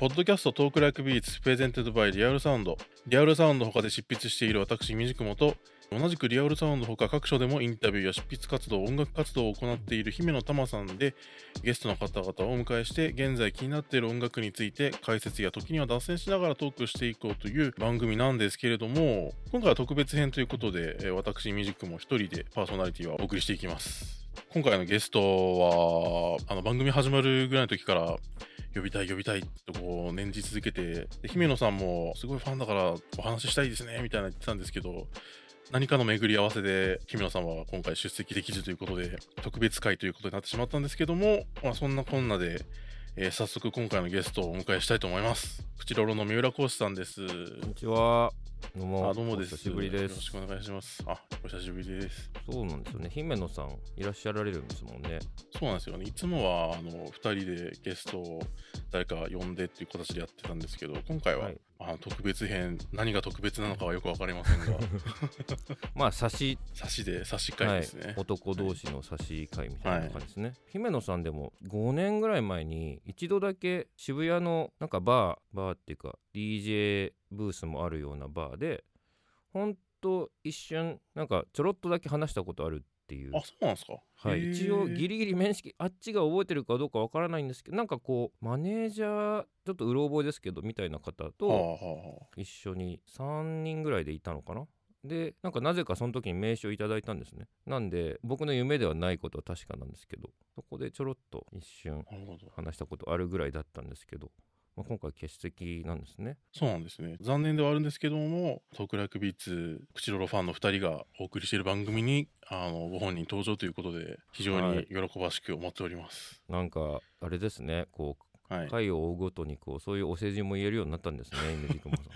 ポッドキャスト Talk Like Beats presented by Real Sound。リアルサウンド他で執筆している私、イミジクモと、同じくリアルサウンドほか各所でもインタビューや執筆活動、音楽活動を行っている姫乃たまさんで、ゲストの方々をお迎えして、現在気になっている音楽について解説や時には脱線しながらトークしていこうという番組なんですけれども、今回は特別編ということで、私、イミジクモ一人でパーソナリティはお送りしていきます。今回のゲストは、あの番組始まるぐらいの時から、呼びたい呼びたいとこう念じ続けて姫野さんもすごいファンだからお話ししたいですねみたいな言ってたんですけど何かの巡り合わせで姫野さんは今回出席できずということで特別会ということになってしまったんですけども、まあ、そんなこんなで、えー早速今回のゲストをお迎えしたいと思います口ロロの三浦浩志さんですこんにちは。どうも。あどうもですお久しぶりですよろし。くお願いしますあお久しぶりですそうなんですよね。姫野さんいらっしゃられるんですもんね。そうなんですよねいつもはあの2人でゲストを誰か呼んでっていう形でやってたんですけど今回は、はいあ特別編何が特別なのかはよく分かりませんが まあ差し、差しで差し替はいえですね、、男同士の差し会みたいな感じですね。姫野さんでも5年ぐらい前に一度だけ渋谷のなんかバーバーっていうか DJ ブースもあるようなバーでほんと一瞬なんかちょろっとだけ話したことあるっていう。あそうなんですか？はい、一応ギリギリ面識あっちが覚えてるかどうかわからないんですけどなんかこうマネージャーちょっとうろ覚えですけどみたいな方はあと一緒に3人ぐらいでいたのかな？でなんかなぜかその時に名刺をいただいたんですね。なんで僕の夢ではないことは確かなんですけどそこでちょろっと一瞬話したことあるぐらいだったんですけど、まあ、今回欠席なんですね。そうなんですね。残念ではあるんですけどもトークライクビーツクチロロファンの2人がお送りしている番組にあのご本人登場ということで非常に喜ばしく思っております。なんかあれですね。こはい、い、回を追うごとにこうそういうお世辞も言えるようになったんですねイメージ雲さん。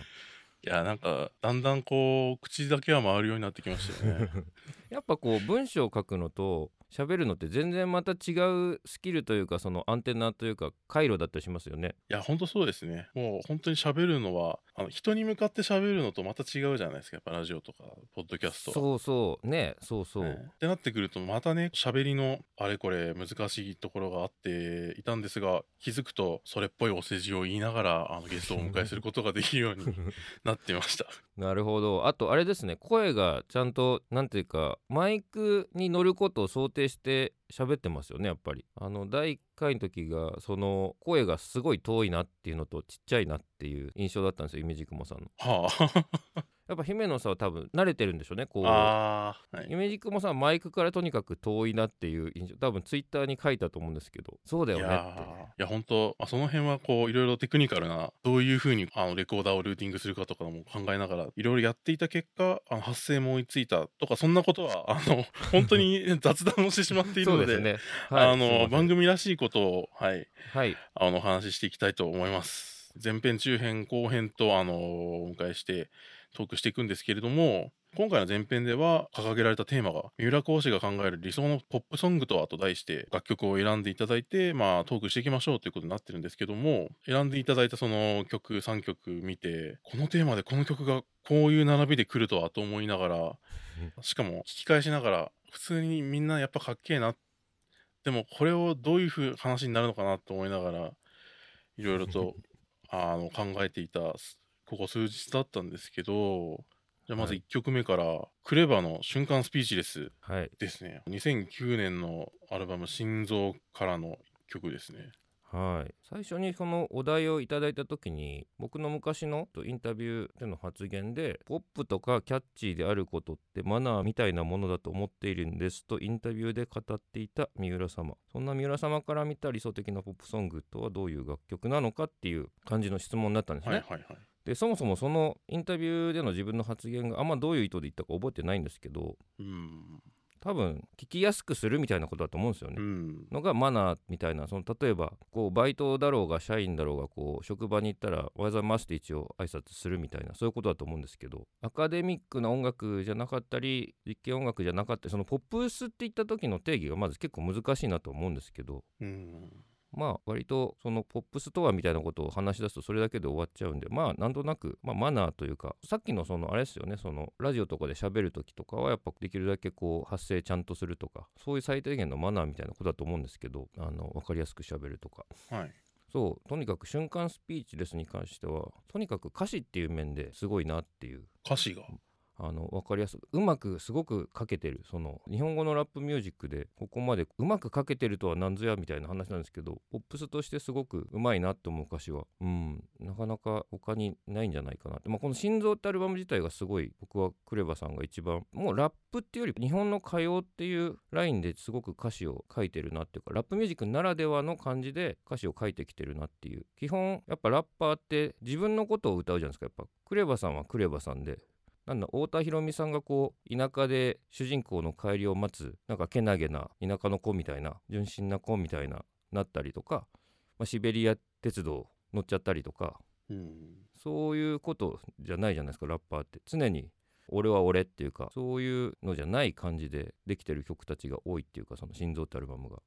やなんかだんだんこう口だけは回るようになってきましたよね やっぱこう文章を書くのと喋るのって全然また違うスキルというかそのアンテナというか回路だったりしますよね。いや本当そうですね。もう本当に喋るのはあの人に向かって喋るのとまた違うじゃないですか。やっぱラジオとかポッドキャストは。そうそう。ね。そうそう、ね。ってなってくるとまたね喋りのあれこれ難しいところがあっていたんですが気づくとそれっぽいお世辞を言いながらあのゲストをお迎えすることができるようになっていましたなるほど。あとあれですね。声がちゃんと何ていうかマイクに乗ることを想定して喋ってますよねやっぱり。あの第1回の時がその声がすごい遠いなっていうのとちっちゃいなっていう印象だったんですよイメージ雲さんの。はあ。やっぱ姫野さんは多分慣れてるんでしょうねこう。はい、イメージ雲さマイクからとにかく遠いなっていう印象多分ツイッターに書いたと思うんですけどそうだよいねって。いや本当あその辺はこういろいろテクニカルなどういうふうにあのレコーダーをルーティングするかとかも考えながらいろいろやっていた結果あの発声も追いついたとかそんなことはあの本当に雑談をしてしまっているので そうですね。はい、あの番組らしいことをはい。はい。あのお話ししていきたいと思います。前編中編後編とあのお迎えしてトークしていくんですけれども今回の前編では掲げられたテーマが三浦講師が考える理想のポップソングとはと題して楽曲を選んでいただいてまあトークしていきましょうということになってるんですけども選んでいただいたその曲3曲見てこのテーマでこの曲がこういう並びで来るとはと思いながらしかも聞き返しながら普通にみんなやっぱかっけえな。でもこれをどういうふう話になるのかなと思いながらいろいろと あの考えていたここ数日だったんですけどじゃあまずはい。1曲目から、クレバの瞬間スピーチレスはい。ですね。2009年のアルバム「心臓」からの曲ですね。はい。最初にそのお題をいただいた時に僕の昔のインタビューでの発言でポップとかキャッチーであることってマナーみたいなものだと思っているんですとインタビューで語っていた三浦様。そんな三浦様から見た理想的なポップソングとはどういう楽曲なのかっていう感じの質問になったんですね、はいはいはいでそもそもそのインタビューでの自分の発言があんまどういう意図で言ったか覚えてないんですけどうん。多分聞きやすくするみたいなことだと思うんですよね。う。ん。のがマナーみたいなその例えばこうバイトだろうが社員だろうがこう職場に行ったら「おはようございます」って一応挨拶するみたいなそういうことだと思うんですけどアカデミックな音楽じゃなかったり実験音楽じゃなかったりそのポップスって言った時の定義がまず結構難しいなと思うんですけどうんまあ割とそのポップスとはみたいなことを話し出すとそれだけで終わっちゃうんでまあなんとなく、まあ、マナーというかさっきのそのあれですよねそのラジオとかで喋る時とかはやっぱできるだけこう発声ちゃんとするとかそういう最低限のマナーみたいなことだと思うんですけどあの分かりやすく喋るとか。はい。そうとにかく瞬間スピーチレスに関してはとにかく歌詞っていう面ですごいなっていう。歌詞が？あの分かりやすくうまくすごく書けてる。その日本語のラップミュージックでここまでうまく書けてるとは何ぞやみたいな話なんですけどポップスとしてすごくうまいなって思う歌詞はうんなかなか他にないんじゃないかなって、まあ、この「心臓」ってアルバム自体がすごい僕はクレバさんが一番もうラップっていうより日本の歌謡っていうラインですごく歌詞を書いてるなっていうかラップミュージックならではの感じで歌詞を書いてきてるなっていう。基本やっぱラッパーって自分のことを歌うじゃないですか。やっぱクレバさんはクレバさんでなんだ太田裕美さんがこう田舎で主人公の帰りを待つなんかけなげな田舎の子みたいな純真な子みたいななったりとか、まあ、シベリア鉄道乗っちゃったりとかうんそういうことじゃないじゃないですかラッパーって。常に俺は俺っていうかそういうのじゃない感じでできてる曲たちが多いっていうかその「心臓」ってアルバムが、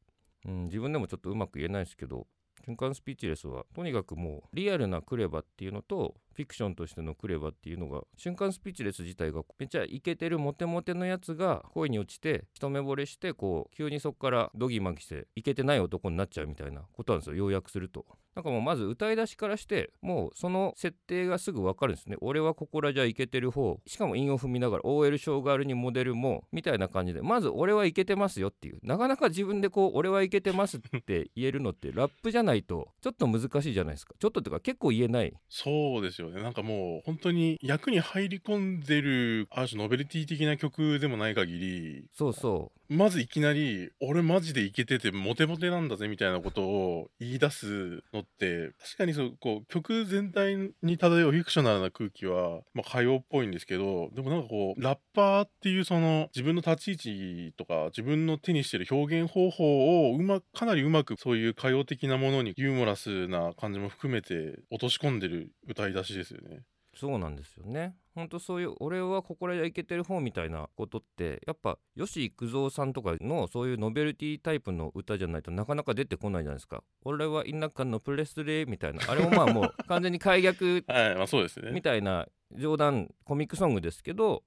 うん、自分でもちょっとうまく言えないですけど瞬間スピーチレスはとにかくもうリアルなクレバっていうのとフィクションとしてのクレバっていうのが瞬間スピーチレス自体がめっちゃイケてるモテモテのやつが恋に落ちて一目惚れしてこう急にそこからドギマギしてイケてない男になっちゃうみたいなことなんですよ。要約すると。なんかもうまず歌い出しからしてもうその設定がすぐ分かるんですね。俺はここらじゃイケてる方。しかも韻を踏みながら OL ショーガールにモデルもみたいな感じで。まず俺はイケてますよっていう。なかなか自分でこう俺はイケてますって言えるのってラップじゃないとちょっと難しいじゃないですか。ちょっとっていうか結構言えない。そうですよね。なんかもう本当に役に入り込んでるある種ノベルティ的な曲でもない限り。そうそまずいきなり俺マジでイケててモテモテなんだぜみたいなことを言い出すのって確かにそうこう曲全体に漂うフィクショナルな空気は、まあ、歌謡っぽいんですけどでもなんかこうラッパーっていうその自分の立ち位置とか自分の手にしてる表現方法をうまかなりうまくそういう歌謡的なものにユーモラスな感じも含めて落とし込んでる歌い出しですよね。うそうなんですよね。ほんとそういう俺はここらじゃイケてる方みたいなことってやっぱ吉幾三さんとかのそういうノベルティタイプの歌じゃないとなかなか出てこないじゃないですか。俺は田舎のプレスレーみたいなあれもまあもう 完全に解逆はいまあそうですね。み。たいな冗談コミックソングですけど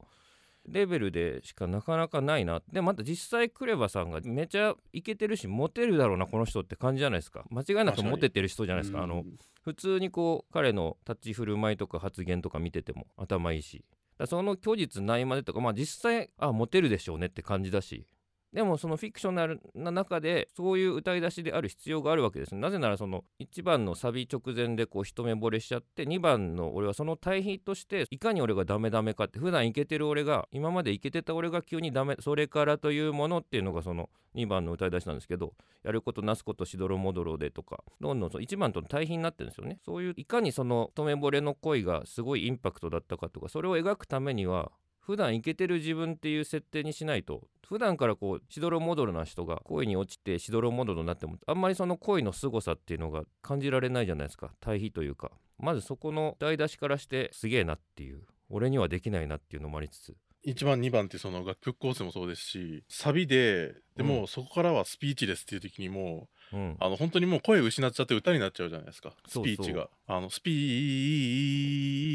レベルでしかなかなかないな。でまた実際クレバさんがめちゃイケてるしモテるだろうなこの人って感じじゃないですか。間違いなくモテてる人じゃないですか。あのうん普通にこう彼の立ち振る舞いとか発言とか見てても頭いいし。だその虚実ないまでとかまあ実際あモテるでしょうねって感じだし。でもそのフィクショナルな中でそういう歌い出しである必要があるわけですなぜならその1番のサビ直前でこう一目惚れしちゃって2番の俺はその対比としていかに俺がダメダメかって普段イケてる俺が今までイケてた俺が急にダメそれからというものっていうのがその2番の歌い出しなんですけどやることなすことしどろもどろでとかどんどんそ1番との対比になってるんですよね。そういういかにその一目惚れの恋がすごいインパクトだったかとかそれを描くためには普段イケてる自分っていう設定にしないと普段からこうしどろもどろな人が恋に落ちてしどろもどろになってもあんまりその恋の凄さっていうのが感じられないじゃないですか。対比というか。まずそこの台出しからしてすげえなっていう。俺にはできないなっていうのもありつつ。1番2番ってその楽曲構成もそうですしサビででもそこからはスピーチレスっていう時にもうん。うあの本当にもう声を失っちゃって歌になっちゃうじゃないですか。スピーチが。あのスピ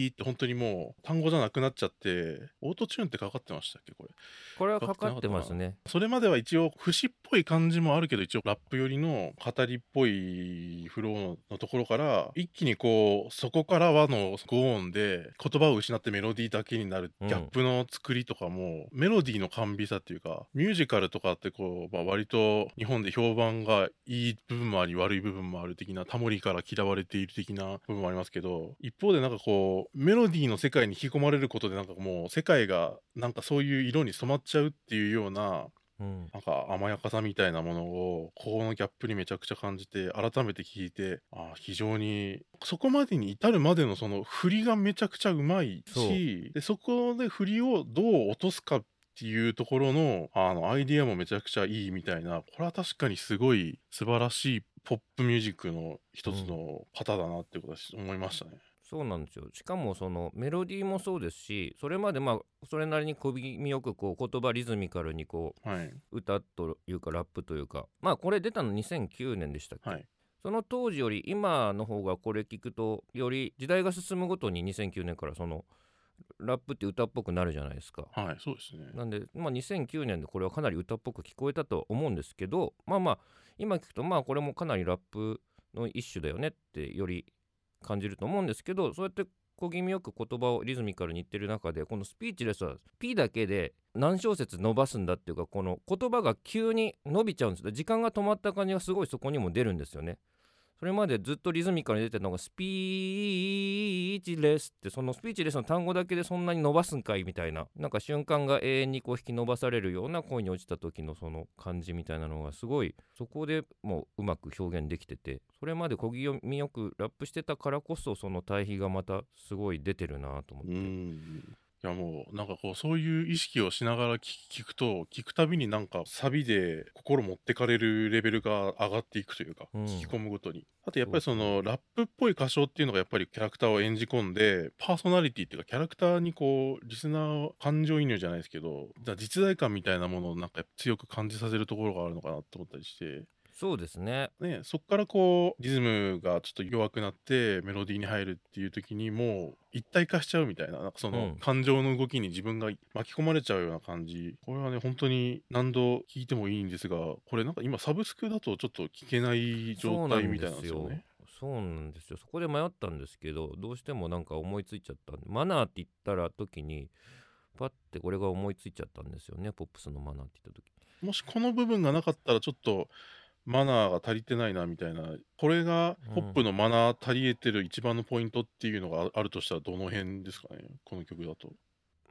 ーって本当にもう単語じゃなくなっちゃってオートチューンってかかってましたっけこれ。これはかかってますね。それまでは一応節っぽい感じもあるけど一応ラップ寄りの語りっぽいフローのところから一気にこうそこからはのゴーンで言葉を失ってメロディーだけになるうん。ギャップの作りとかも、メロディーの甘美さっていうかミュージカルとかってこう、まあ、割と日本で評判がいい部分もあり悪い部分もある的なタモリから嫌われている的な部分もありますけど一方でなんかこうメロディーの世界に引き込まれることでなんかもう世界がなんかそういう色に染まっちゃうっていうようなうん。なんか甘やかさみたいなものをこのギャップにめちゃくちゃ感じて改めて聞いてあ非常にそこまでに至るまでのその振りがめちゃくちゃうまいしでそこで振りをどう落とすかっていうところのあのアイディアもめちゃくちゃいいみたいなこれは確かにすごい素晴らしいポップミュージックの一つのパターンだなってことは思いましたね。そうなんですよ。しかもそのメロディーもそうですしそれまでまあそれなりに小気味よくこう言葉リズミカルにこはい、う歌というかラップというかまあこれ出たの2009年でしたっけ、はい。その当時より今の方がこれ聞くとより時代が進むごとに2009年からそのラップって歌っぽくなるじゃないですか。はい、そうですね。なんで、まあ、2009年でこれはかなり歌っぽく聞こえたと思うんですけどまあまあ今聞くとまあこれもかなりラップの一種だよねってより感じると思うんですけどそうやって小気味よく言葉をリズミカルに言ってる中でこのスピーチレスは P だけで何小節伸ばすんだっていうかこの言葉が急に伸びちゃうんです時間が止まった感じがすごいそこにも出るんですよね。それまでずっとリズミカルに出てるのがスピーチレスってそのスピーチレスの単語だけでそんなに伸ばすんかいみたいななんか瞬間が永遠にこう引き伸ばされるような声に落ちた時のその感じみたいなのがすごいそこでもううまく表現できててそれまで小気味よくラップしてたからこそその対比がまたすごい出てるなと思って。うんいやもうなんかこうそういう意識をしながら聞聞くと聞くたびになんかサビで心持ってかれるレベルが上がっていくというか、うん。聞き込むごとに。あとやっぱりそのラップっぽい歌唱っていうのがやっぱりキャラクターを演じ込んでパーソナリティっていうかキャラクターにこうリスナーを感情移入じゃないですけど実在感みたいなものをなんか強く感じさせるところがあるのかなと思ったりしてそうですね。ね、そこからこうリズムがちょっと弱くなってメロディーに入るっていう時にもう一体化しちゃうみたいななんかそのうん。感情の動きに自分が巻き込まれちゃうような感じこれはね本当に何度聞いてもいいんですがこれなんか今サブスクだとちょっと聞けない状態みたいなんですよ。ね。そうなんですよ。そこで迷ったんですけどどうしてもなんか思いついちゃったんでマナーって言ったら時にパッてこれが思いついちゃったんですよねポップスのマナーって言った時。もしこの部分がなかったらちょっとマナーが足りてないなみたいな。これがポップのマナー足り得てる一番のポイントっていうのがあるとしたらどの辺ですかね？この曲だと。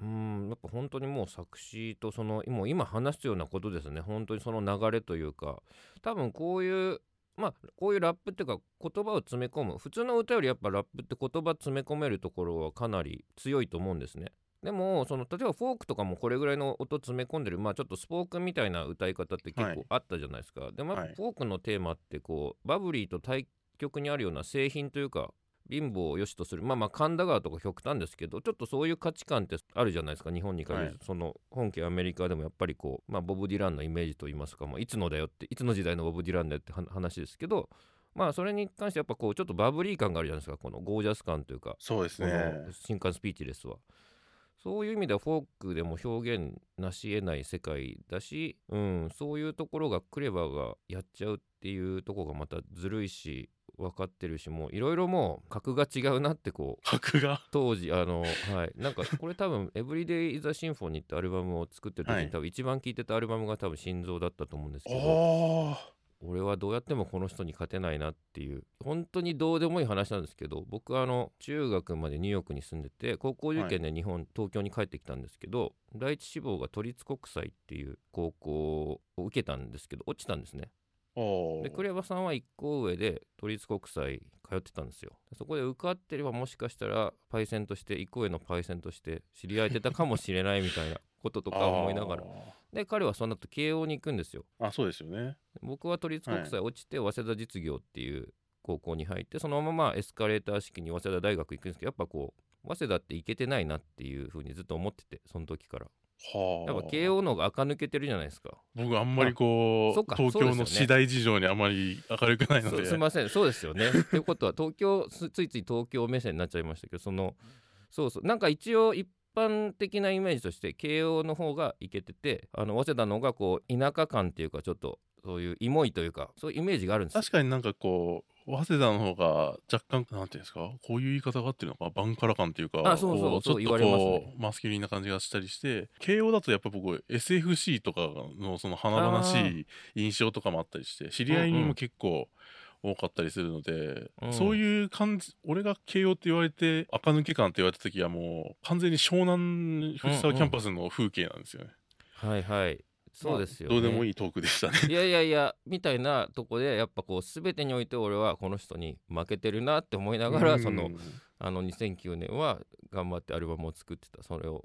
うんやっぱ本当にもう作詞とそのもう今話すようなことですね。本当にその流れというか。多分こういうまあこういうラップっていうか言葉を詰め込む。普通の歌よりやっぱラップって言葉詰め込めるところはかなり強いと思うんですねでもその例えばフォークとかもこれぐらいの音詰め込んでるまあちょっとスポークンみたいな歌い方って結はい。構あったじゃないですか、でもやっぱはい。フォークのテーマってこうバブリーと対極にあるような製品というか貧乏を良しとするまあまあ神田川とか極端ですけどちょっとそういう価値観ってあるじゃないですか。日本に限らず、はい。その本家アメリカでもやっぱりこう、まあ、ボブ・ディランのイメージといいますか、まあ、いつのだよっていつの時代のボブ・ディランだよっては話ですけどまあそれに関してやっぱこうちょっとバブリー感があるじゃないですか。このゴージャス感というかそうですね。新刊スピーチレスは。そういう意味ではフォークでも表現なし得ない世界だし、うん、そういうところがクレバーがやっちゃうっていうところがまたずるいし分かってるしもういろいろもう格が違うなってこう拍が？当時あのはい。なんかこれ多分「エブリデイ・イザ・シンフォニー」ってアルバムを作ってる時に、はい。多分一番聴いてたアルバムが多分心臓だったと思うんですけど俺はどうやってもこの人に勝てないなっていう本当にどうでもいい話なんですけど僕はあの中学までニューヨークに住んでて高校受験で日本、東京に帰ってきたんですけど第一志望が都立国際っていう高校を受けたんですけど落ちたんですね。あでクレバさんは1個上で都立国際通ってたんですよ。そこで受かってればもしかしたらパイセンとして1個上のパイセンとして知り合えてたかもしれないみたいなこととか思いながら で彼はその後慶応に行くんですよ。あそうですよね。僕は都立国際落ちて早稲田実業っていう高校に入ってそのままエスカレーター式に早稲田大学行くんですけどやっぱこう早稲田って行けてないなっていうふうにずっと思っててその時から。はあ。やっぱ慶応の方が垢抜けてるじゃないですか。僕あんまりこう東京の次第事情にあまり明るくないのそですいませんそうですよね。という ことは東京すついつい東京目線になっちゃいましたけどそのそうそう。なんか一応一般的なイメージとして慶応の方がいけててあの早稲田の方がこう田舎感っていうかちょっとそういうイモいというかそういうイメージがあるんですよ。確かになんかこう早稲田の方が若干なんていうんですか？こういう言い方があってるのかバンカラ感っていうかあそうそうこそうちょっとこね。うマスキュリーな感じがしたりして慶応だとやっぱ僕 SFC とかのその華々しい印象とかもあったりして知り合いにも結構多かったりするので、うん。そういう感じ俺が慶応って言われて垢抜け感って言われた時はもう完全に湘南藤沢キャンパスの風景なんですよね、はいはい。そうですよ、ね。まあどうでもいいトークでしたね。いやいやいやみたいなとこでやっぱこう全てにおいて俺はこの人に負けてるなって思いながらそのうんあの2009年は頑張ってアルバムを作ってたそれを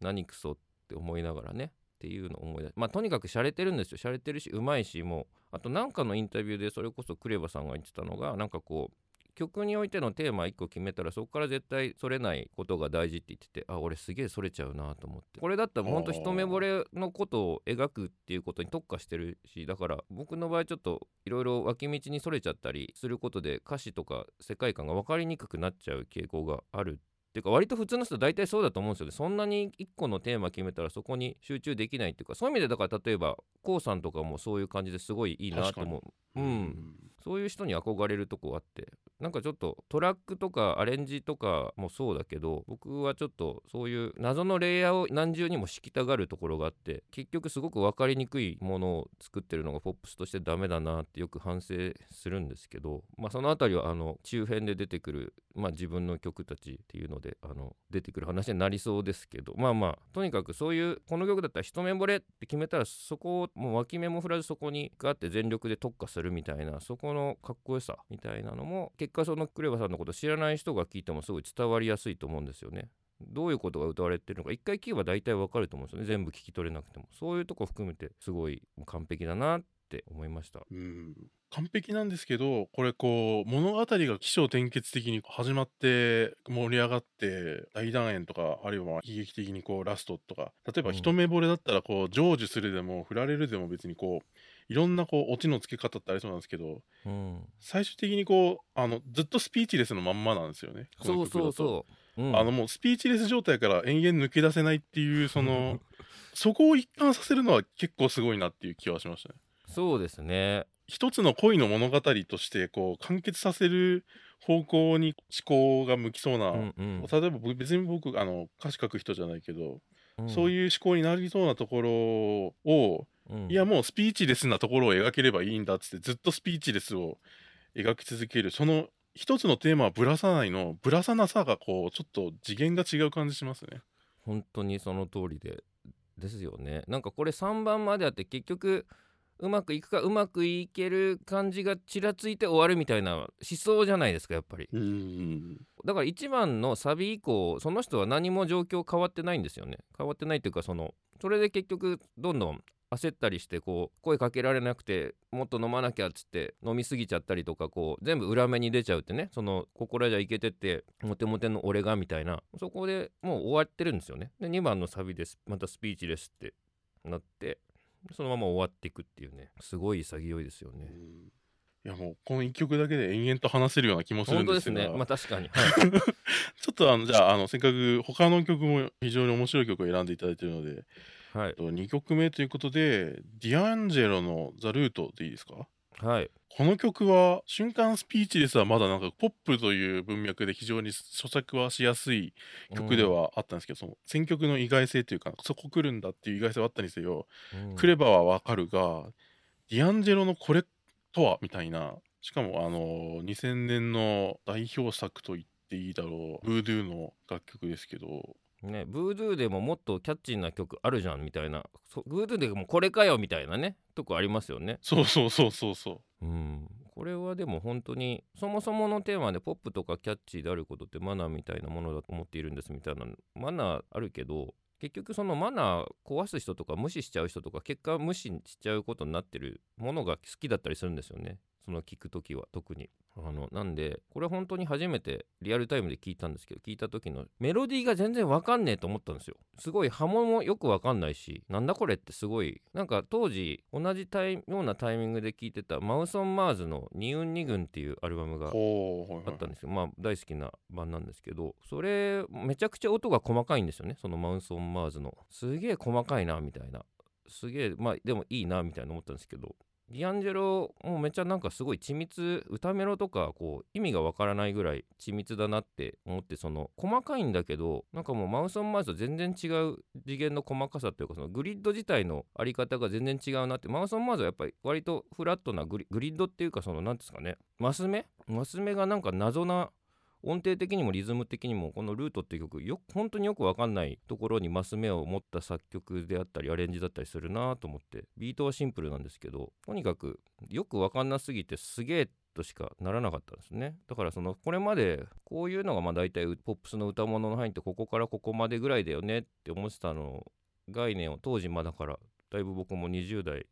何クソって思いながらねっていうのを思い出まあとにかく洒落てるんですよ。洒落てるしうまいしもうあとなんかのインタビューでそれこそクレバさんが言ってたのがなんかこう曲においてのテーマ1個決めたらそこから絶対それないことが大事って言っててあ俺すげえそれちゃうなと思って。これだったらほんと一目惚れのことを描くっていうことに特化してるしだから僕の場合ちょっといろいろ脇道にそれちゃったりすることで歌詞とか世界観が分かりにくくなっちゃう傾向があるっていうか割と普通の人は大体そうだと思うんですよね。そんなに1個のテーマ決めたらそこに集中できないっていうかそういう意味でだから例えば k o さんとかもそういう感じですごいいいなと思う。うんそういう人に憧れるとこあってなんかちょっとトラックとかアレンジとかもそうだけど僕はちょっとそういう謎のレイヤーを何重にも敷きたがるところがあって結局すごく分かりにくいものを作ってるのがポップスとしてダメだなってよく反省するんですけど、まあ、その辺りはあの中編で出てくる、まあ、自分の曲たちっていうのであの出てくる話になりそうですけどまあまあとにかくそういうこの曲だったら一目惚れって決めたらそこをもう脇目も振らずそこにガーって全力で特化するみたいなそこのかっこよさみたいなのも結果そのクレバさんのこと知らない人が聞いてもすごい伝わりやすいと思うんですよね。どういうことが歌われてるのか一回聞けば大体わかると思うんですよね。全部聞き取れなくても。そういうとこ含めてすごい完璧だなって思いました。うん完璧なんですけどこれこう物語が起承転結的に始まって盛り上がって大団円とかあるいはまあ悲劇的にこうラストとか例えばうん。一目惚れだったらこう成就するでも振られるでも別にこういろんなこうオチのつけ方ってありそうなんですけどうん。最終的にこうあのずっとスピーチレスのまんまなんですよね。そうそうう。そう、うん、あのもうスピーチレス状態から延々抜け出せないっていうその そこを一貫させるのは結構すごいなっていう気はしましたね。そうですね。一つの恋の物語としてこう完結させる方向に思考が向きそうな、うんうん。例えば僕別に僕あの歌詞書く人じゃないけど、うん。そういう思考になりそうなところを、うん。いやもうスピーチレスなところを描ければいいんだっつってずっとスピーチレスを描き続けるその一つのテーマはぶらさないのぶらさなさがこうちょっと次元が違う感じしますね。本当にその通りでですよね。なんかこれ3番まであって結局うまくいくかうまくいける感じがちらついて終わるみたいな思想じゃないですかやっぱり。うんだから1番のサビ以降その人は何も状況変わってないんですよね。変わってないっていうかそのそれで結局どんどん焦ったりしてこう声かけられなくてもっと飲まなきゃっつって飲みすぎちゃったりとかこう全部裏目に出ちゃうってねそのここらじゃいけてってモテモテの俺がみたいなそこでもう終わってるんですよね。で2番のサビですまたスピーチですってなってそのまま終わっていくっていうねすごい潔いですよね。いやもうこの一曲だけで延々と話せるような気もするんでが。本当ですすね。まあ確かに、はい、ちょっとあのじゃああのせっかく他の曲も非常に面白い曲を選んでいただいているのではい。2曲目ということでディアンジェロの「ザ・ルート」でいいですか？はい。この曲は瞬間スピーチレスはまだなんかポップという文脈で非常に咀嚼はしやすい曲ではあったんですけど、その選曲の意外性というかそこ来るんだっていう意外性はあったにせよ、うん。来ればはわかるがディアンジェロのこれとはみたいなしかもあの2000年の代表作と言っていいだろうブードゥーの楽曲ですけどね、ブードゥーでももっとキャッチーな曲あるじゃんみたいな。そブードゥーでもこれかよみたいなねとこありますよね。そうそうそうそうそう。うん、これはでも本当にそもそものテーマでポップとかキャッチーであることってマナーみたいなものだと思っているんですみたいな。マナーあるけど結局そのマナー壊す人とか無視しちゃう人とか結果無視しちゃうことになってるものが好きだったりするんですよねその聞く時は特に。あのなんでこれ本当に初めてリアルタイムで聞いたんですけど聞いた時のメロディーが全然わかんねえと思ったんですよ。すごい波紋もよくわかんないしなんだこれってすごいなんか当時同じタイようなタイミングで聞いてたマウソン・マーズの「二運二軍」っていうアルバムがあったんですよまあ大好きな版なんですけどそれめちゃくちゃ音が細かいんですよねそのマウソン・マーズの。すげえ細かいなみたいな。すげえまあでもいいなみたいな思ったんですけどディアンジェロもめちゃなんかすごい緻密歌メロとかこう意味がわからないぐらい緻密だなって思ってその細かいんだけどなんかもうマウス・オン・マーズと全然違う次元の細かさというかそのグリッド自体のあり方が全然違うなってマウス・オン・マーズはやっぱり割とフラットなグリッドっていうかその何ですかねマス目マス目がなんか謎な音程的にもリズム的にもこの「ルート」っていう曲よ本当によくわかんないところにマス目を持った作曲であったりアレンジだったりするなと思ってビートはシンプルなんですけどとにかくよくわかんなすぎてすげえとしかならなかったんですね。だからそのこれまでこういうのがまあ大体ポップスの歌物の範囲ってここからここまでぐらいだよねって思ってたの概念を当時まだからだいぶ僕も20代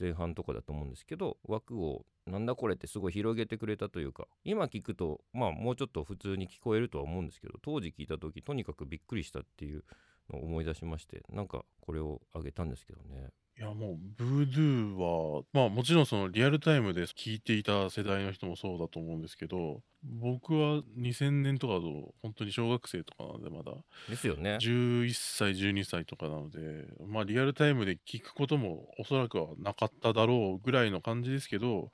前半とかだと思うんですけど枠をなんだこれってすごい広げてくれたというか今聞くとまあもうちょっと普通に聞こえるとは思うんですけど当時聞いた時とにかくびっくりしたっていうのを思い出しましてなんかこれをあげたんですけどね。いやもうブードゥーはまあもちろんそのリアルタイムで聞いていた世代の人もそうだと思うんですけど僕は2000年とかだと本当に小学生とかなんでまだ。ですよね。11歳12歳とかなのでまあリアルタイムで聞くこともおそらくはなかっただろうぐらいの感じですけど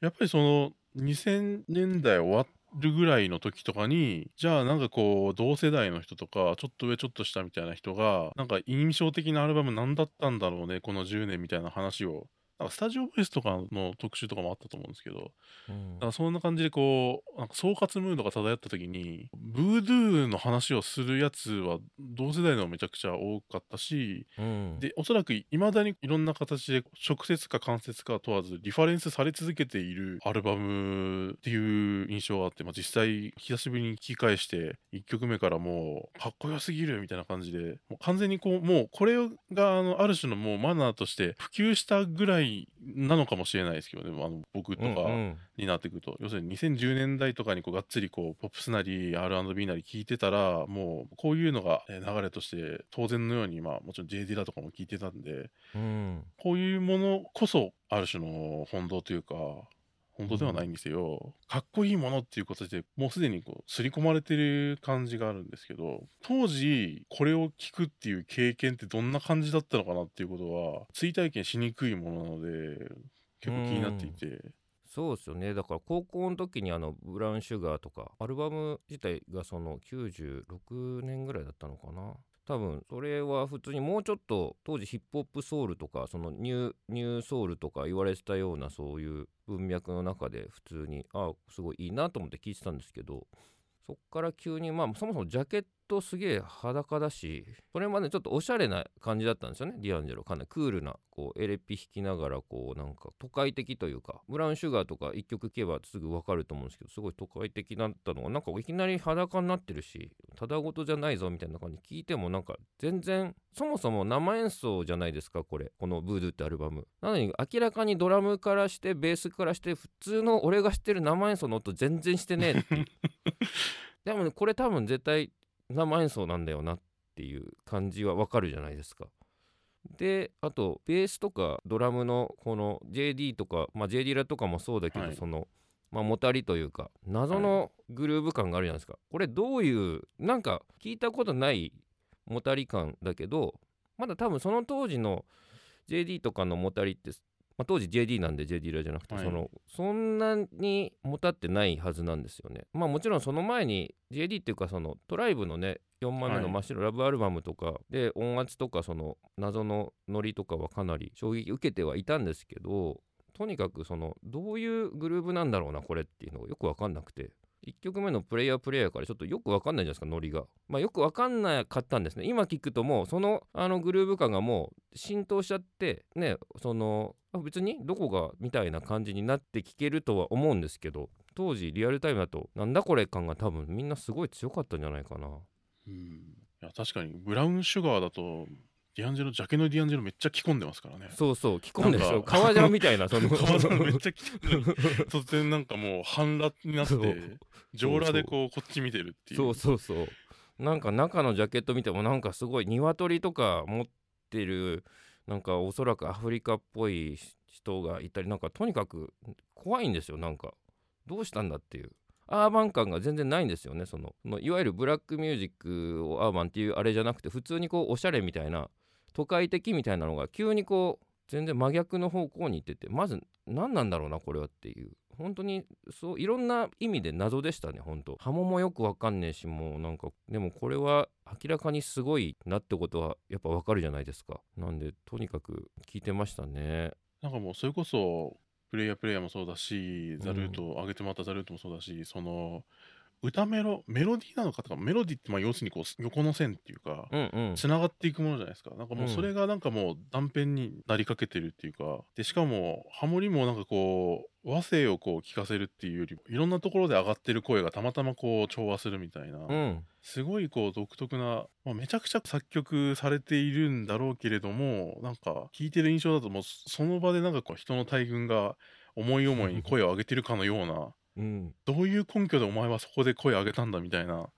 やっぱりその2000年代終わるぐらいの時とかにじゃあなんかこう同世代の人とかちょっと上ちょっと下みたいな人がなんか印象的なアルバム何だったんだろうねこの10年みたいな話をなんかスタジオボイスとかの特集とかもあったと思うんですけど、うん。なんかそんな感じでこう、なんか総括ムードが漂った時に、ブードゥーの話をするやつは同世代のめちゃくちゃ多かったし、うん。で、おそらく未だにいろんな形で直接か間接か問わずリファレンスされ続けているアルバムっていう印象があって、まあ、実際久しぶりに聞き返して1曲目からもうかっこよすぎるみたいな感じで、もう完全にこう、もうこれがあのある種のもうマナーとして普及したぐらいなのかもしれないですけどね、あの僕とか。うんうん。になってくると。要するに2010年代とかにこうがっつりこうポップスなり R&B なり聞いてたらもうこういうのがえー流れとして当然のようにまあもちろん JD だとかも聞いてたんでうん。こういうものこそある種の本当というか本当ではないんですよ、かっこいいものっていうことでもうすでにこう刷り込まれてる感じがあるんですけど当時これを聞くっていう経験ってどんな感じだったのかなっていうことは追体験しにくいものなので結構気になっていて。そうですよね。だから高校の時にあのブラウンシュガーとかアルバム自体がその96年ぐらいだったのかな。多分それは普通にもうちょっと当時ヒップホップソウルとかそのニューソウルとか言われてたようなそういう文脈の中で普通にあすごいいいなと思って聞いてたんですけどそっから急にまあそもそもジャケットすげえ裸だしそれまでちょっとおしゃれな感じだったんですよね。ディアンジェロ。かなりクールなこうエレピ弾きながらこうなんか都会的というかブラウンシュガーとか一曲聴けばすぐ分かると思うんですけどすごい都会的だったのがな。んかいきなり裸になってるしただごとじゃないぞみたいな感じ聞いてもなんか全然そもそも生演奏じゃないですかこれ。この「ブードゥ」ってアルバム。なのに明らかにドラムからしてベースからして普通の俺が知ってる生演奏の音全然してねえって でもねこれ多分絶対生演奏なんだよなっていう感じはわかるじゃないですか。であとベースとかドラムのこの JD とか、まあ、JD ラとかもそうだけど、はいその、まあ、もたりというか謎のグルーヴ感があるじゃないですか。これどういうなんか聞いたことないもたり感だけどまだ多分その当時の JD とかのもたりって、まあ、当時 JD なんで JD ラじゃなくて、はい。そのそんなにもたってないはずなんですよね。まあもちろんその前に JD っていうかそのトライブのね4枚目のはい。真っ白ラブアルバムとかで音圧とかその謎のノリとかはかなり衝撃受けてはいたんですけどとにかくそのどういうグルーヴなんだろうなこれっていうのがよく分かんなくて1曲目のプレイヤープレイヤーからちょっとよく分かんないじゃないですかノリが。まあよく分かんなかったんですね。今聞くともうそのあのグルーヴ感がもう浸透しちゃってねその別にどこがみたいな感じになって聞けるとは思うんですけど当時リアルタイムだとなんだこれ感が多分みんなすごい強かったんじゃないかな。うん。いや確かにブラウンシュガーだとディアンジェロジャケのディアンジェロめっちゃ着込んでますからね。そうそう着込んでるでしょ。革ジャンみたいな その。革ジャンめっちゃ着込んでる。突然なんかもう半裸になって上裸でこうこっち見てるっていう。そうそうそう。なんか中のジャケット見てもなんかすごい鶏とか持ってるなんかおそらくアフリカっぽい人がいたりなんかとにかく怖いんですよなんか。どうしたんだっていう。アーバン感が全然ないんですよねその。そのいわゆるブラックミュージックをアーバンっていうあれじゃなくて普通にこうおしゃれみたいな都会的みたいなのが急にこう全然真逆の方向に行っててまず何なんだろうなこれはっていう。本当にそういろんな意味で謎でしたね本当。波紋もよくわかんねえしもうなんかでもこれは明らかにすごいなってことはやっぱわかるじゃないですか。なんでとにかく聞いてましたね。なんかもうそれこそプレイヤープレイヤーもそうだしザルート、上げてもらったザルートもそうだしその歌メロメロディーなのかとかメロディーってまあ要するにこう横の線っていうかうんうん。つながっていくものじゃないですか。なんかもううん。それがなんかもう断片になりかけてるっていうか。でしかもハモリもなんかこう和声をこう聞かせるっていうよりいろんなところで上がってる声がたまたまこう調和するみたいな、うん。すごいこう独特な、まあ、めちゃくちゃ作曲されているんだろうけれどもなんか聞いてる印象だともうその場でなんかこう人の大群が思い思いに声を上げてるかのようなうん。どういう根拠でお前はそこで声を上げたんだみたいな。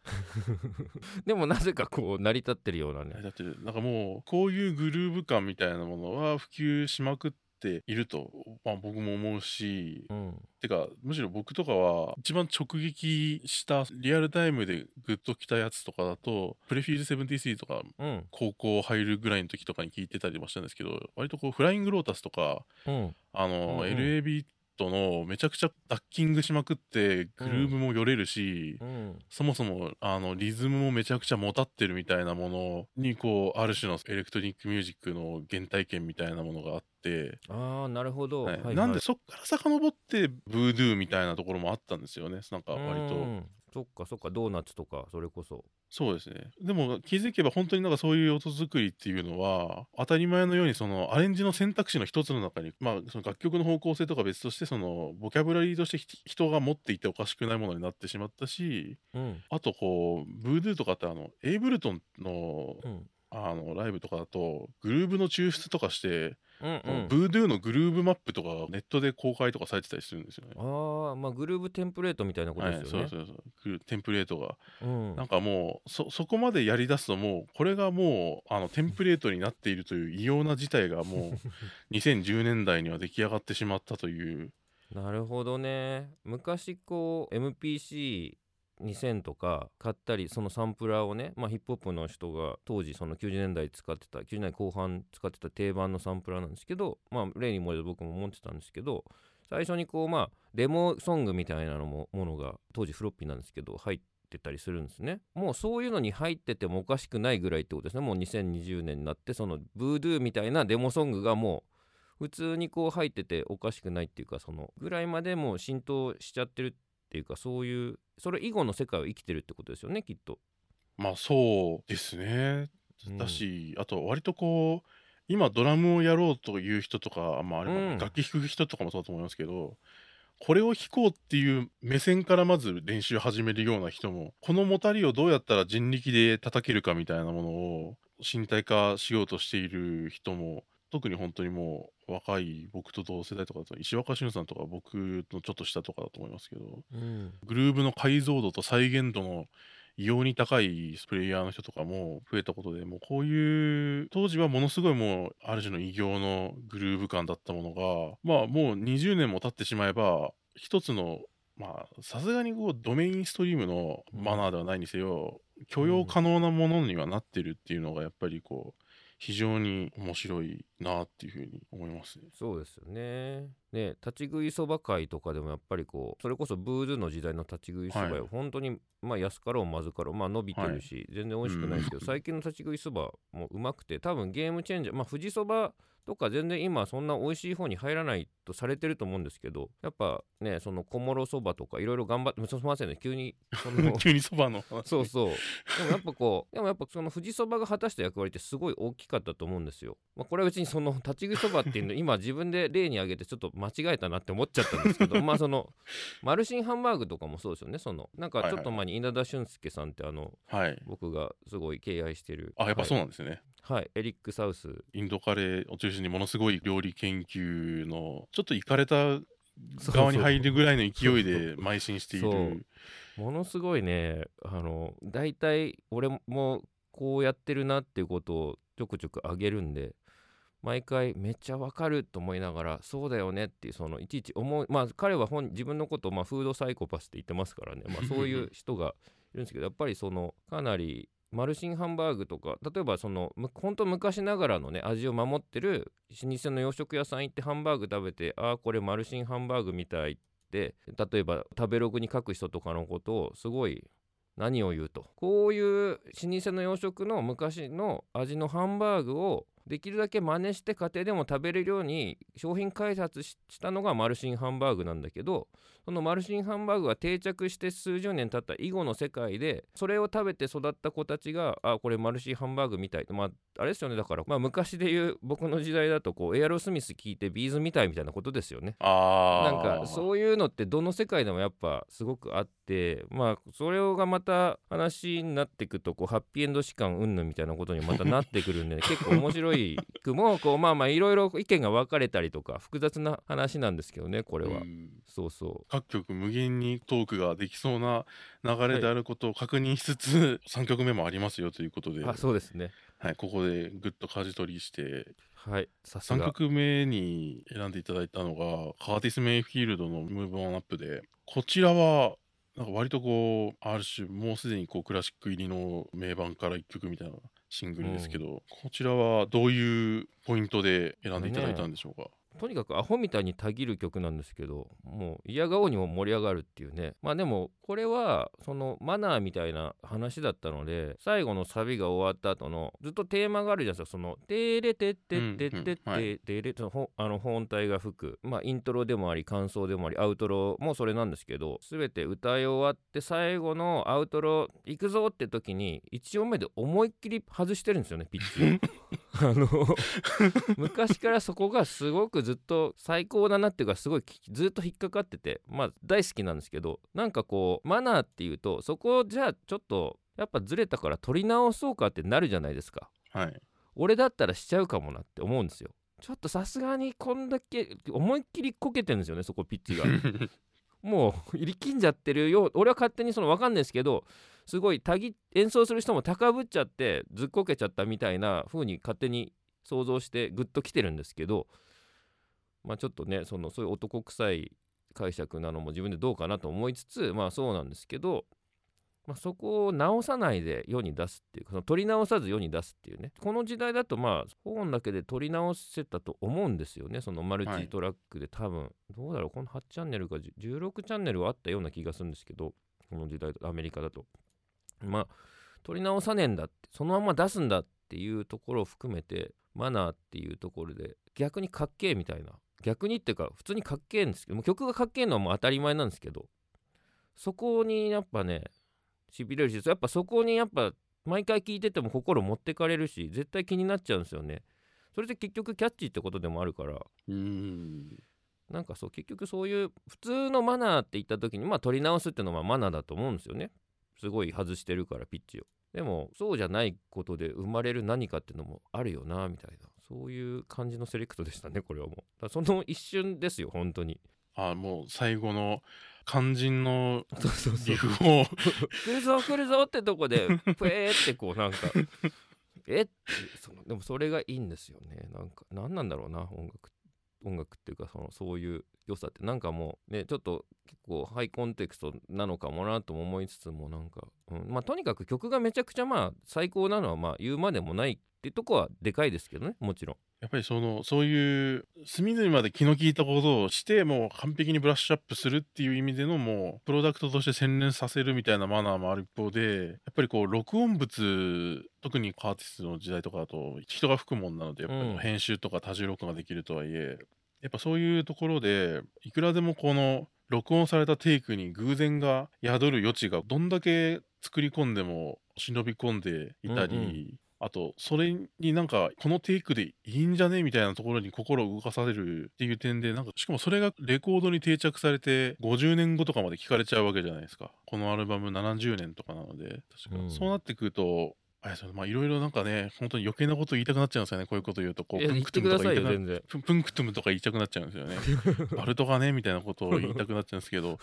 でもなぜかこう成り立ってるようなね。だってなんかもうこういうグルーヴ感みたいなものは普及しまくっていると、まあ、僕も思うし。うん。てかむしろ僕とかは一番直撃したリアルタイムでグッときたやつとかだとプレフィール73とかうん。高校入るぐらいの時とかに聞いてたりもしたんですけど割とこうフライングロータスとかうん。あの、うんうん。LAB トのめちゃくちゃダッキングしまくってグルーブもよれるし、うんそもそもあのリズムもめちゃくちゃもたってるみたいなものにこうある種のエレクトリックミュージックの原体験みたいなものがあって、ああなるほど、はい。はいはい。なんでそっから遡ってブードゥーみたいなところもあったんですよね。なんか割と。うんそっかそっかドーナツとかそれこそ。そうですね。でも気づけば本当になんかそういう音作りっていうのは当たり前のようにそのアレンジの選択肢の一つの中にまあその楽曲の方向性とか別としてそのボキャブラリーとしてひ人が持っていておかしくないものになってしまったしうん。あとこうブードゥーとかってあのエイブルトンのうんあのライブとかだとグルーブの抽出とかして、うんうん。ブードゥーのグルーブマップとかがネットで公開とかされてたりするんですよね。ああまあグルーブテンプレートみたいなことはい、ですよね、そうそうそうグルテンプレートが。うん。なんかもうそそこまでやりだすともうこれがもうあのテンプレートになっているという異様な事態がもう 2010年代には出来上がってしまったという。なるほどね。昔こう2000とか買ったりそのサンプラーをね、まあ、ヒップホップの人が当時その90年代使ってた90年代後半使ってた定番のサンプラーなんですけどまあ例に漏れず僕も持ってたんですけど最初にこうまあデモソングみたいなのもものが当時フロッピーなんですけど入ってたりするんですね。もうそういうのに入っててもおかしくないぐらいってことですね。もう2020年になってそのブードゥーみたいなデモソングがもう普通にこう入ってておかしくないっていうかそのぐらいまでもう浸透しちゃってるっていうかそういうそれ以後の世界を生きてるってことですよねきっと。まあそうですね。うん。だし、あと割とこう今ドラムをやろうという人とか、まあ、あれうん。ば楽器弾く人とかもそうだと思いますけど、これを弾こうっていう目線からまず練習を始めるような人もこのもたりをどうやったら人力で叩けるかみたいなものを身体化しようとしている人も特に本当にもう若い僕と同世代とかだと石若俊さんとか僕のちょっと下とかだと思いますけどうん。グルーブの解像度と再現度の異様に高いプレイヤーの人とかも増えたことでもうこういう当時はものすごいもうある種の異形のグルーヴ感だったものがまあもう20年も経ってしまえば一つのまあさすがにこうドメインストリームのマナーではないにせよ、許容可能なものにはなってるっていうのがやっぱりこう非常に面白いなっていうふうに思いますね。そうですよね。ね立ち食いそば会とかでもやっぱりこうそれこそブードゥの時代の立ち食いそばは本当にまあ安かろうまずかろうまあ伸びてるし、全然美味しくないですけど、うん最近の立ち食いそばもうまくて多分ゲームチェンジャーまあ富士そばとか全然今そんな美味しい方に入らないとされてると思うんですけどやっぱねその小諸そばとかいろいろ頑張ってすみませんね急に その 急にそばの話そうそう。でもやっぱこう、でもやっぱその富士そばが果たした役割ってすごい大きかったと思うんですよ。まあ、これは別にその立ち食いそばっていうの今自分で例に挙げてちょっと間違えたなって思っちゃったんですけど、まあそのマルシンハンバーグとかもそうですよね。そのなんかちょっと前に稲田俊介さんってあのはい僕がすごい敬愛してる。あやっぱそうはなんですね。い、はい、エリック・サウス。インドカレーを中心にものすごい料理研究のちょっといかれた側に入るぐらいの勢いで邁進している。ものすごいねあの大体俺もこうやってるなっていうことをちょくちょくあげるんで毎回めっちゃわかると思いながらそうだよねっていうそのいちいち思うまあ彼は本自分のことをまあフードサイコパスって言ってますからね、まあ、そういう人がいるんですけどやっぱりそのかなりマルシンハンバーグとか例えばその本当昔ながらのね味を守ってる老舗の洋食屋さん行ってハンバーグ食べてああこれマルシンハンバーグみたいって例えば食べログに書く人とかのことをすごい何を言うと。こういう老舗の洋食の昔の味のハンバーグをできるだけ真似して家庭でも食べれるように商品開発ししたのがマルシンハンバーグなんだけどそのマルシンハンバーグが定着して数十年経った以後の世界でそれを食べて育った子たちがあこれマルシンハンバーグみたいまああれですよね。だから、まあ、昔で言う僕の時代だとこうエアロスミス聞いてビーズみたいみたいなことですよね。あなんかそういうのってどの世界でもやっぱすごくあってまあそれがまた話になっていくとこうハッピーエンド士官云々みたいなことにまたなってくるんで、結構面白いくもこうまあまあいろいろ意見が分かれたりとか複雑な話なんですけどねこれは、うん。そうそ各曲無限にトークができそうな流れであることを確認しつつ、3曲目もありますよということで、うあそうですね。はい、ここでぐっと舵取りして。はいさす3が曲目に選んでいただいたのがカーティス・メイフィールドの「ムーブ・オン・アップ」でこちらはなんか割とこうある種もうすでにこうクラシック入りの名盤から1曲みたいなシングルですけど、こちらはどういうポイントで選んでいただいたんでしょうか、とにかくアホみたいにたぎる曲なんですけどもう嫌顔にも盛り上がるっていうね。まあでもこれはそのマナーみたいな話だったので最後のサビが終わった後のずっとテーマがあるじゃないですか。その「テレテテテテテテレ」あの本体が吹く。まあイントロでもあり感想でもありアウトロもそれなんですけど全て歌い終わって最後のアウトロ行くぞって時に1音目で思いっきり外してるんですよねピッチ あの 昔からそこがすごくずっと最高だなっていうかすごいずっと引っかかっててまあ大好きなんですけどなんかこうマナーっていうとそこじゃあちょっとやっぱずれたから取り直そうかってなるじゃないですか。はい、俺だったらしちゃうかもなって思うんですよ。ちょっとさすがにこんだけ思いっきりこけてるんですよねそこピッチが。もう入りきんじゃってるよ俺は勝手にその分かんないですけどすごいたぎ演奏する人も高ぶっちゃってずっこけちゃったみたいな風に勝手に想像してグッときてるんですけどまあちょっとねそのそういう男臭い解釈なのも自分でどうかなと思いつつまあそうなんですけど、まあ、そこを直さないで世に出すっていうかその取り直さず世に出すっていうねこの時代だとまあ本だけで取り直せたと思うんですよね。そのマルチトラックで多分、はい、どうだろうこの8チャンネルか16チャンネルはあったような気がするんですけどこの時代アメリカだとまあ取り直さねえんだってそのまま出すんだっていうところを含めてマナーっていうところで逆にかっけえみたいな。逆にっていうか普通にかっけえんですけども曲がかっけえのはもう当たり前なんですけどそこにやっぱねしびれるしやっぱそこにやっぱ毎回聴いてても心持ってかれるし絶対気になっちゃうんですよね。それで結局キャッチーってことでもあるから。うん。なんかそう結局そういう普通のマナーって言った時にまあ取り直すっていうのはマナーだと思うんですよねすごい外してるからピッチを。でもそうじゃないことで生まれる何かっていうのもあるよなみたいな。そういう感じのセレクトでしたねこれはもう。その一瞬ですよ本当に。あもう最後の肝心の リフを。来るぞ来るぞってとこでプエーってこうなんかえってそのでもそれがいいんですよね。なんか何なんだろうな音楽音楽っていうかそのそういう良さってなんかもうねちょっと結構ハイコンテクストなのかもなとも思いつつもなんか、うん、まあとにかく曲がめちゃくちゃまあ最高なのはまあ言うまでもないっていうとこはでかいですけどねもちろん。やっぱりそのそういう隅々まで気の利いたことをしてもう完璧にブラッシュアップするっていう意味でのもうプロダクトとして洗練させるみたいなマナーもある一方でやっぱりこう録音物特にアーティストの時代とかだと人が吹くもんなのでやっぱり編集とか多重録音ができるとはいえ、やっぱそういうところでいくらでもこの録音されたテイクに偶然が宿る余地がどんだけ作り込んでも忍び込んでいたり、うんうん、あとそれになんかこのテイクでいいんじゃね？みたいなところに心を動かされるっていう点でなんかしかもそれがレコードに定着されて50年後とかまで聞かれちゃうわけじゃないですか。このアルバム70年とかなので確か、うん、そうなってくるとあれまあいろいろなんかね、本当に余計なこと言いたくなっちゃうんですよね、こういうこと言うと、こう、プンクトゥムとか言いたくなプンクトゥムとか言いたくなっちゃうんですよね。バルトがね、みたいなことを言いたくなっちゃうんですけど、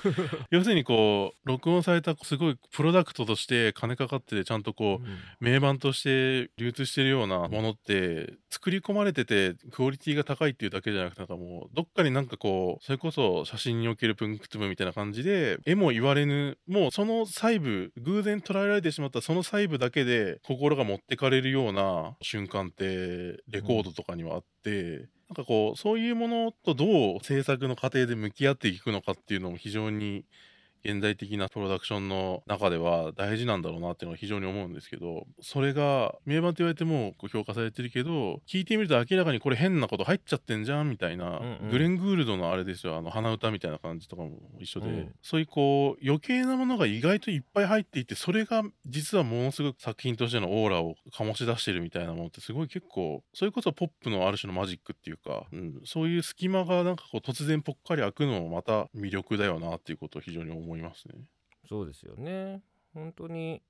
要するにこう、録音されたすごいプロダクトとして金かかってて、ちゃんとこう、うん、名盤として流通してるようなものって、作り込まれてて、クオリティが高いっていうだけじゃなくて、なんかもう、どっかになんかこう、それこそ写真におけるプンクトゥムみたいな感じで、絵も言われぬ、もうその細部、偶然捉えられてしまったその細部だけで、心が持ってかれるような瞬間ってレコードとかにはあって、うん、なんかこうそういうものとどう制作の過程で向き合っていくのかっていうのも非常に現代的なプロダクションの中では大事なんだろうなっていうのは非常に思うんですけどそれが名盤と言われても評価されてるけど聞いてみると明らかにこれ変なこと入っちゃってんじゃんみたいな、うんうん、グレン・グールドのあれですよあの鼻歌みたいな感じとかも一緒で、うん、そういうこう余計なものが意外といっぱい入っていてそれが実はものすごく作品としてのオーラを醸し出してるみたいなものってすごい結構それこそポップのある種のマジックっていうか、うん、そういう隙間がなんかこう突然ぽっかり開くのもまた魅力だよなっていうことを非常に思いいますね。そうですよね本当に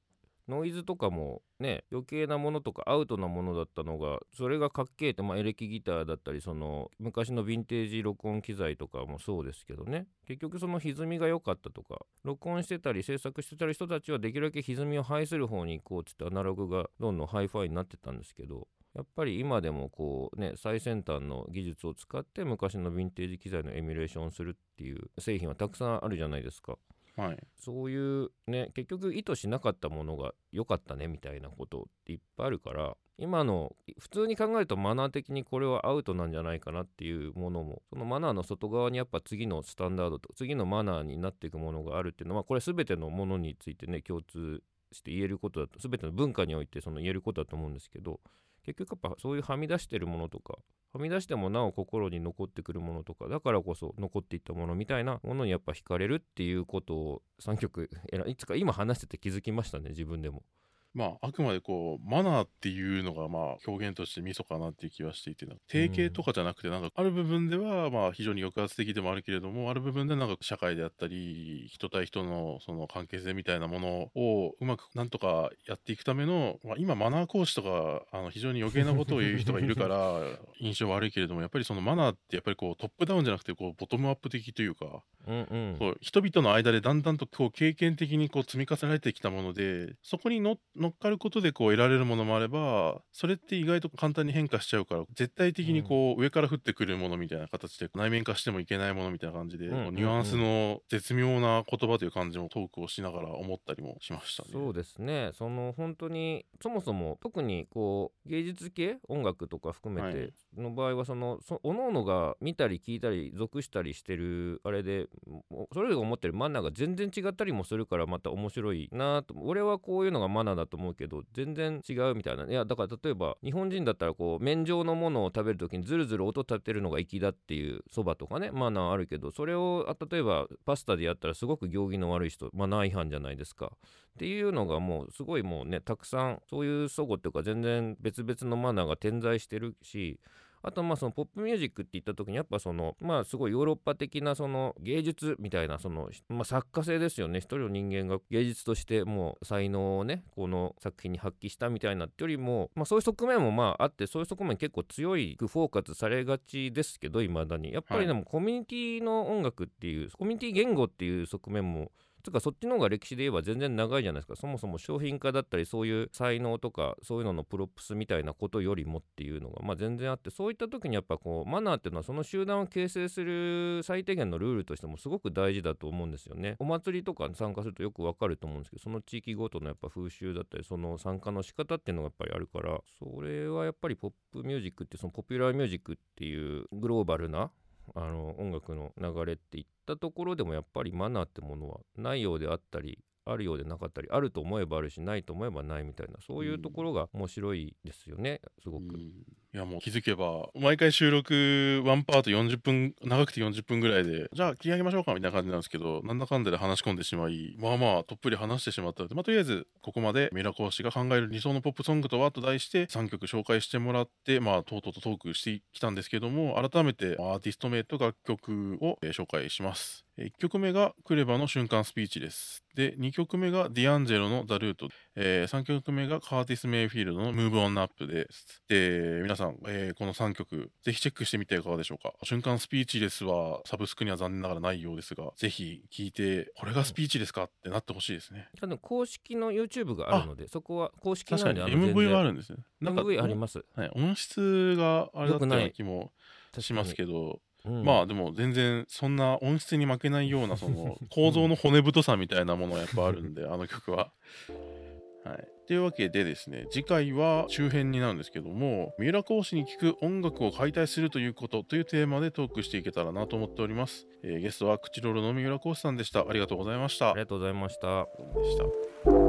ノイズとかもね余計なものとかアウトなものだったのがそれがかっけえって、まあ、エレキギターだったりその昔のヴィンテージ録音機材とかもそうですけどね結局その歪みが良かったとか録音してたり制作してたり人たちはできるだけ歪みを排する方に行こうっつってアナログがどんどんハイファイになってたんですけどやっぱり今でもこうね最先端の技術を使って昔のヴィンテージ機材のエミュレーションするっていう製品はたくさんあるじゃないですか。はい。そういうね結局意図しなかったものが良かったねみたいなことっていっぱいあるから今の普通に考えるとマナー的にこれはアウトなんじゃないかなっていうものもそのマナーの外側にやっぱ次のスタンダードと次のマナーになっていくものがあるっていうのはこれ全てのものについてね共通して言えることだと全ての文化においてその言えることだと思うんですけど結局やっぱそういうはみ出してるものとかはみ出してもなお心に残ってくるものとかだからこそ残っていったものみたいなものにやっぱ惹かれるっていうことを3曲いつか今話してて気づきましたね自分でも。まあ、あくまでこう、マナーっていうのが、まあ、表現としてミソかなっていう気はしていて、定型とかじゃなくて、なんか、ある部分では、まあ、非常に抑圧的でもあるけれども、ある部分でなんか、社会であったり、人対人の、その関係性みたいなものを、うまく、なんとかやっていくための、まあ、今、マナー講師とか、あの、非常に余計なことを言う人がいるから、印象悪いけれども、やっぱりそのマナーって、やっぱりこう、トップダウンじゃなくて、こう、ボトムアップ的というか、うんうん。こう人々の間でだんだんとこう経験的にこう積み重ねられてきたものでそこにの乗っかることでこう得られるものもあればそれって意外と簡単に変化しちゃうから絶対的にこう上から降ってくるものみたいな形で内面化してもいけないものみたいな感じで、ニュアンスの絶妙な言葉という感じもトークをしながら思ったりもしましたね。そうですね。その本当にそもそも特にこう芸術系音楽とか含めての場合はそのそ各々が見たり聞いたり属したりしてるあれでもそれぞれが思ってるマナーが全然違ったりもするからまた面白いなと。俺はこういうのがマナーだとと思うけど全然違うみたいな。いやだから例えば日本人だったらこう麺状のものを食べる時にズルズル音立てるのが粋だっていうそばとかねマナーあるけどそれを例えばパスタでやったらすごく行儀の悪い人マナー違反じゃないですか。っていうのがもうすごいもうねたくさんそういう齟齬っていうか全然別々のマナーが点在してるしあとまあそのポップミュージックって言った時にやっぱそのまあすごいヨーロッパ的なその芸術みたいなそのまあ作家性ですよね。一人の人間が芸術としてもう才能をねこの作品に発揮したみたいなってよりもまあそういう側面もまああってそういう側面結構強いフォーカスされがちですけどいまだに。やっぱりでもコミュニティの音楽っていうコミュニティ言語っていう側面もつかそっちの方が歴史で言えば全然長いじゃないですか。そもそも商品化だったりそういう才能とかそういうののプロップスみたいなことよりもっていうのがまあ全然あってそういった時にやっぱこうマナーっていうのはその集団を形成する最低限のルールとしてもすごく大事だと思うんですよね。お祭りとかに参加するとよくわかると思うんですけどその地域ごとのやっぱ風習だったりその参加の仕方っていうのがやっぱりあるからそれはやっぱりポップミュージックってそのポピュラーミュージックっていうグローバルなあの音楽の流れっていったところでもやっぱりマナーってものはないようであったりあるようでなかったりあると思えばあるしないと思えばないみたいなそういうところが面白いですよねすごく。うんいやもう気づけば毎回収録ワンパート40分長くて40分ぐらいでじゃあ切り上げましょうかみたいな感じなんですけどなんだかんだで話し込んでしまいまあまあとっぷり話してしまったので、まあ、とりあえずここまでミラ講師が考える理想のポップソングとはと題して3曲紹介してもらってまあとうとうとトークしてきたんですけども改めてアーティスト名と楽曲を、え紹介します。1曲目がクレバの瞬間スピーチです。で、2曲目がディアンジェロのザ・ルート。え3曲目がカーティス・メイフィールドのムーブ・オン・アップです。で、皆さん、えーこの3曲、ぜひチェックしてみてはいかがでしょうか。瞬間スピーチレスはサブスクには残念ながらないようですが、ぜひ聞いて、これがスピーチですかってなってほしいですね。あの公式の YouTube があるのでそこは公式な確かにのであの MV はあるるんですね。なんか MV ありますはい、音質があれだったような気もしますけど、うんまあでも全然そんな音質に負けないようなその 構造の骨太さみたいなものがやっぱあるんであの曲は。はい、というわけでですね次回は周辺になるんですけども三浦講師に聞く音楽を解体するということというテーマでトークしていけたらなと思っております。えーゲストは口ロロの三浦講師さんでした。ありがとうございました。ありがとうございました。でした。